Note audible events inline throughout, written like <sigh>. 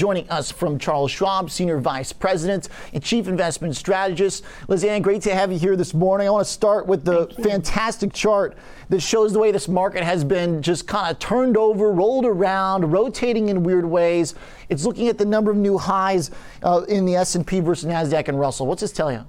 joining us from Charles Schwab, Senior Vice President and Chief Investment Strategist. Liz Ann, great to have you here this morning. I want to start with the fantastic chart that shows the way this market has been just kind of turned over, rolled around, rotating in weird ways. It's looking at the number of new highs uh, in the S&P versus Nasdaq and Russell. What's this tell you?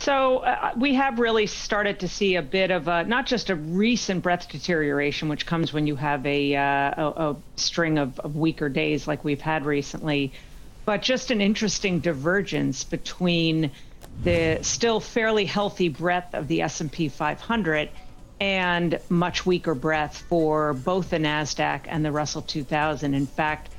So uh, we have really started to see a bit of a not just a recent breadth deterioration, which comes when you have a, uh, a, a, string of, of weaker days like we've had recently, but just an interesting divergence between the still fairly healthy breadth of the S&P 500 and much weaker breadth for both the Nasdaq and the Russell 2000. In fact,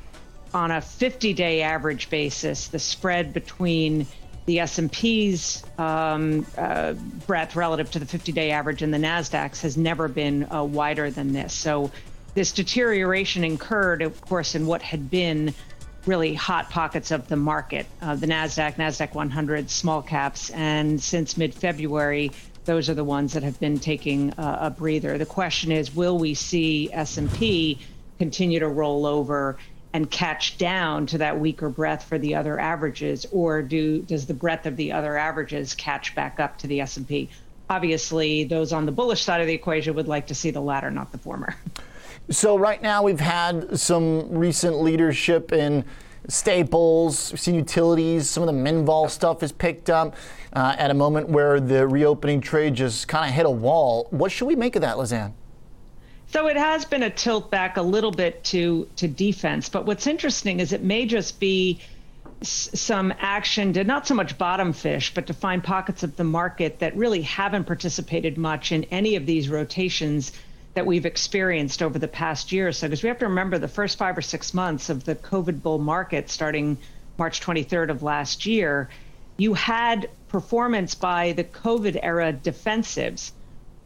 on a 50-day average basis, the spread between the S&P's um, uh, breadth relative to the 50-day average and the Nasdaq's has never been uh, wider than this. So this deterioration incurred, of course, in what had been really hot pockets of the market, uh, the Nasdaq, Nasdaq 100, small caps, and since mid-February, those are the ones that have been taking a breather. The question is, will we see S&P continue to roll over and catch down to that weaker breadth for the other averages or do does the breadth of the other averages catch back up to the S&P obviously those on the bullish side of the equation would like to see the latter not the former. So right now we've had some recent leadership in staples we've seen utilities some of the minvol stuff is picked up uh, at a moment where the reopening trade just kind of hit a wall. What should we make of that Liz Ann so it has been a tilt back a little bit to to defense, but what's interesting is it may just be some action to not so much bottom fish, but to find pockets of the market that really haven't participated much in any of these rotations that we've experienced over the past year or so. Because we have to remember the first five or six months of the COVID bull market starting March 23rd of last year, you had performance by the COVID era defensives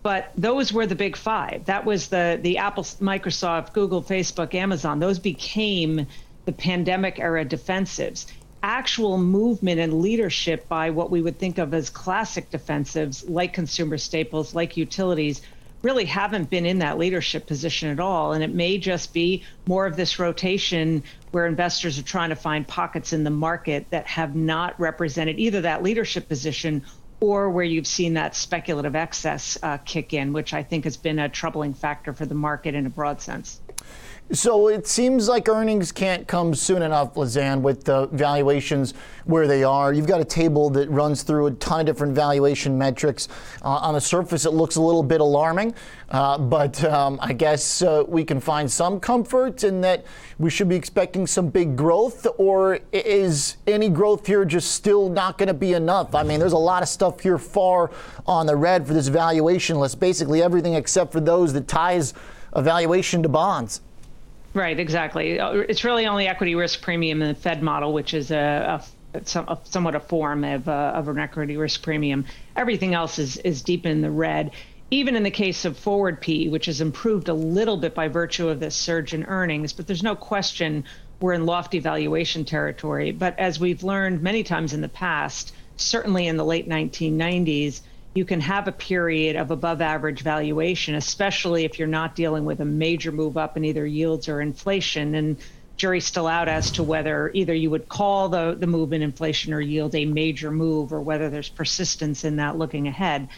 but those were the big five. That was the the Apple, Microsoft, Google, Facebook, Amazon. Those became the pandemic era defensives. Actual movement and leadership by what we would think of as classic defensives, like consumer staples, like utilities, really haven't been in that leadership position at all. And it may just be more of this rotation where investors are trying to find pockets in the market that have not represented either that leadership position or where you've seen that speculative excess uh, kick in, which I think has been a troubling factor for the market in a broad sense. So it seems like earnings can't come soon enough, Liz Ann, with the valuations where they are. You've got a table that runs through a ton of different valuation metrics. Uh, on the surface, it looks a little bit alarming, uh, but um, I guess uh, we can find some comfort in that we should be expecting some big growth, or is any growth here just still not going to be enough? I mean, there's a lot of stuff here far on the red for this valuation list, basically everything except for those that ties a valuation to bonds. Right, exactly. Uh, it's really only equity risk premium in the Fed model, which is a, a, a somewhat a form of, uh, of an equity risk premium. Everything else is, is deep in the red. Even in the case of forward P, which has improved a little bit by virtue of this surge in earnings, but there's no question we're in lofty valuation territory. But as we've learned many times in the past, certainly in the late 1990s, you can have a period of above average valuation, especially if you're not dealing with a major move up in either yields or inflation. And jury's still out as to whether either you would call the, the move in inflation or yield a major move or whether there's persistence in that looking ahead.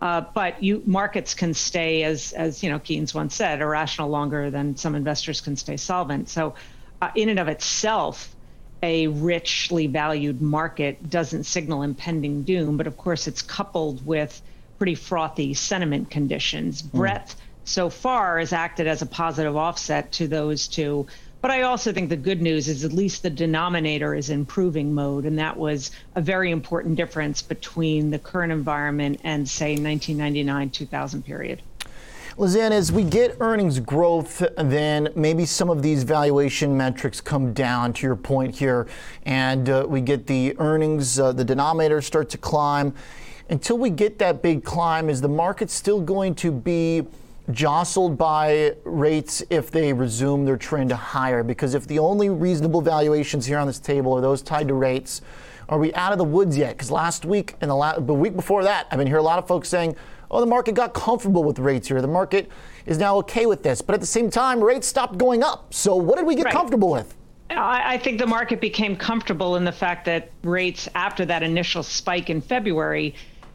Uh, but you markets can stay as as you know Keynes once said irrational longer than some investors can stay solvent. So uh, in and of itself, a richly valued market doesn't signal impending doom, but of course it's coupled with pretty frothy sentiment conditions. Mm. Breadth so far has acted as a positive offset to those two. But I also think the good news is at least the denominator is improving mode, and that was a very important difference between the current environment and, say, 1999 2000 period. Liz Ann, as we get earnings growth, then maybe some of these valuation metrics come down to your point here, and uh, we get the earnings, uh, the denominator start to climb. Until we get that big climb, is the market still going to be jostled by rates if they resume their trend higher? Because if the only reasonable valuations here on this table are those tied to rates, are we out of the woods yet? Because last week and the, la- the week before that, I've been hearing a lot of folks saying, oh, the market got comfortable with rates here. The market is now okay with this. But at the same time, rates stopped going up. So what did we get right. comfortable with? I, I think the market became comfortable in the fact that rates after that initial spike in February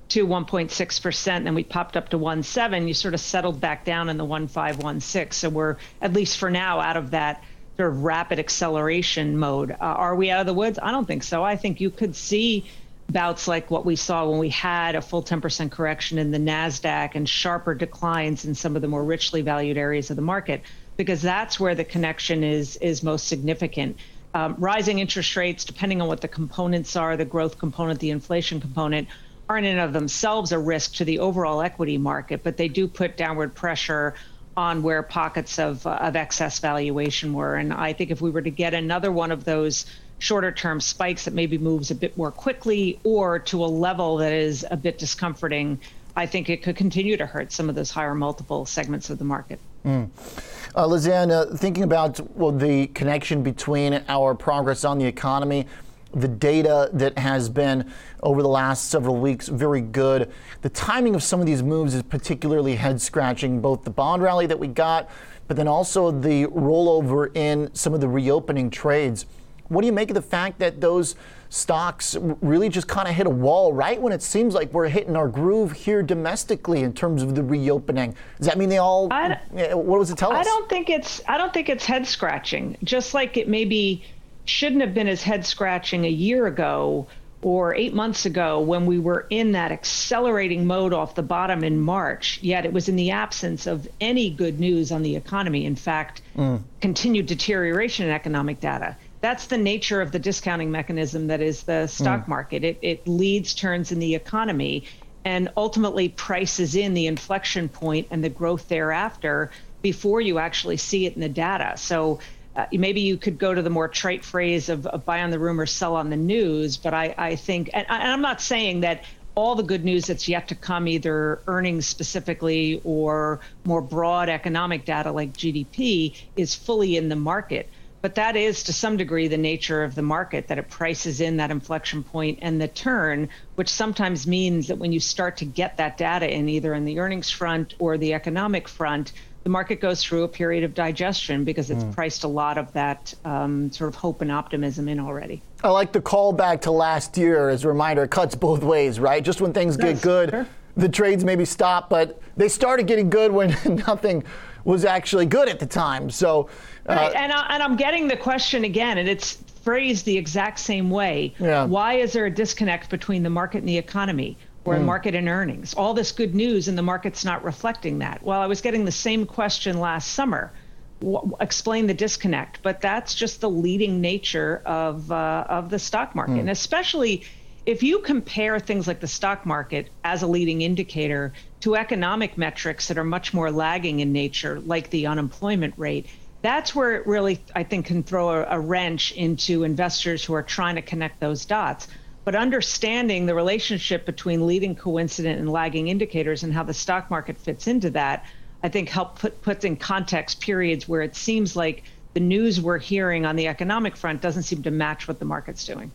to 1.6%, then we popped up to 1.7, you sort of settled back down in the 1.5, 1.6. So we're, at least for now, out of that sort of rapid acceleration mode. Uh, are we out of the woods? I don't think so. I think you could see bouts like what we saw when we had a full 10% correction in the NASDAQ and sharper declines in some of the more richly valued areas of the market, because that's where the connection is, is most significant. Um, rising interest rates, depending on what the components are, the growth component, the inflation component, aren't in and of themselves a risk to the overall equity market, but they do put downward pressure on where pockets of, of excess valuation were. And I think if we were to get another one of those shorter term spikes that maybe moves a bit more quickly or to a level that is a bit discomforting, I think it could continue to hurt some of those higher multiple segments of the market. Mm. Uh, Liz Ann, uh, thinking about well, the connection between our progress on the economy, the data that has been over the last several weeks very good. The timing of some of these moves is particularly head scratching, both the bond rally that we got, but then also the rollover in some of the reopening trades. What do you make of the fact that those stocks really just kind of hit a wall right when it seems like we're hitting our groove here domestically in terms of the reopening? Does that mean they all? What does it tell us? I don't think it's. I don't think it's head scratching. Just like it maybe shouldn't have been as head scratching a year ago or eight months ago when we were in that accelerating mode off the bottom in March, yet it was in the absence of any good news on the economy. In fact, mm. continued deterioration in economic data that's the nature of the discounting mechanism that is the stock mm. market. It, it leads turns in the economy and ultimately prices in the inflection point and the growth thereafter before you actually see it in the data. So uh, maybe you could go to the more trite phrase of, of, buy on the rumor, sell on the news. But I, I think, and, and I'm not saying that all the good news that's yet to come, either earnings specifically or more broad economic data like GDP, is fully in the market. But that is to some degree the nature of the market that it prices in that inflection point and the turn, which sometimes means that when you start to get that data in either in the earnings front or the economic front, the market goes through a period of digestion because it's mm. priced a lot of that um, sort of hope and optimism in already. I like the call back to last year as a reminder. It cuts both ways, right? Just when things yes, get good, sure. The trades maybe stopped, but they started getting good when <laughs> nothing was actually good at the time. So, uh, right. and, I, and I'm getting the question again, and it's phrased the exact same way. Yeah. Why is there a disconnect between the market and the economy? or mm. market and earnings. All this good news and the market's not reflecting that. Well, I was getting the same question last summer. W- explain the disconnect, but that's just the leading nature of uh, of the stock market, mm. and especially if you compare things like the stock market as a leading indicator to economic metrics that are much more lagging in nature, like the unemployment rate, that's where it really, I think, can throw a, a, wrench into investors who are trying to connect those dots. But understanding the relationship between leading coincident and lagging indicators and how the stock market fits into that, I think help put, put in context periods where it seems like the news we're hearing on the economic front doesn't seem to match what the market's doing.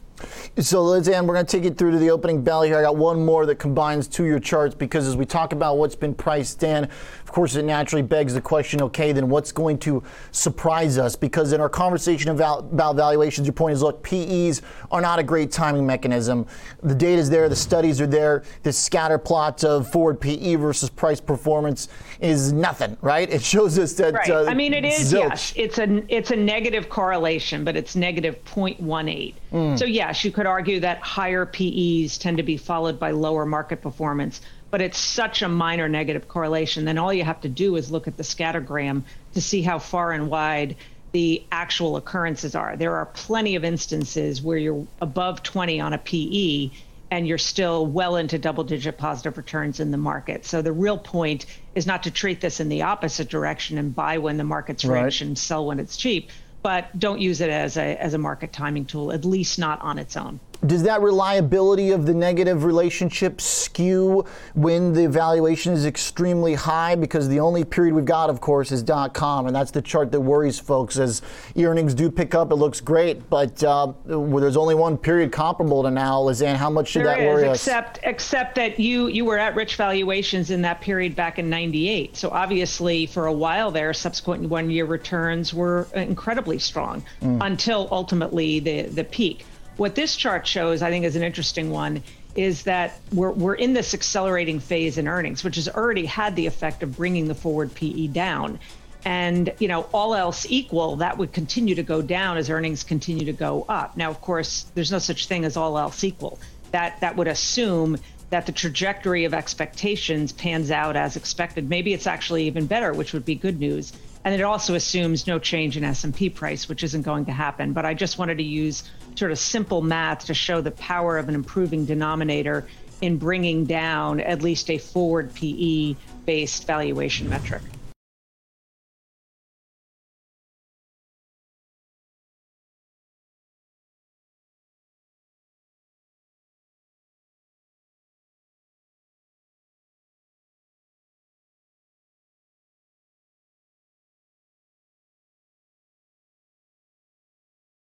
So, Liz Ann, we're going to take it through to the opening bell here. I got one more that combines two your charts because as we talk about what's been priced in, of course, it naturally begs the question okay, then what's going to surprise us? Because in our conversation about, about valuations, your point is look, PEs are not a great timing mechanism. The data is there, the studies are there. This scatter plot of forward PE versus price performance is nothing, right? It shows us that. Right. Uh, I mean, it is, zilch. yes. It's a, it's a negative correlation, but it's negative 0.18. Mm. So, yeah yes, you could argue that higher PEs tend to be followed by lower market performance, but it's such a minor negative correlation. Then all you have to do is look at the scattergram to see how far and wide the actual occurrences are. There are plenty of instances where you're above 20 on a PE and you're still well into double digit positive returns in the market. So the real point is not to treat this in the opposite direction and buy when the market's right. rich and sell when it's cheap, but don't use it as a, as a market timing tool, at least not on its own. Does that reliability of the negative relationship skew when the valuation is extremely high? Because the only period we've got, of course, is dot com, and that's the chart that worries folks. As earnings do pick up, it looks great, but uh, there's only one period comparable to now. Liz Ann, how much should there that is, worry except, us? Except that you you were at rich valuations in that period back in '98. So obviously, for a while there, subsequent one-year returns were incredibly strong mm. until ultimately the the peak. What this chart shows, I think, is an interesting one, is that we're, we're in this accelerating phase in earnings, which has already had the effect of bringing the forward PE down. And, you know, all else equal, that would continue to go down as earnings continue to go up. Now, of course, there's no such thing as all else equal. That, that would assume that the trajectory of expectations pans out as expected. Maybe it's actually even better, which would be good news. And it also assumes no change in S&P price, which isn't going to happen. But I just wanted to use sort of simple math to show the power of an improving denominator in bringing down at least a forward PE based valuation metric.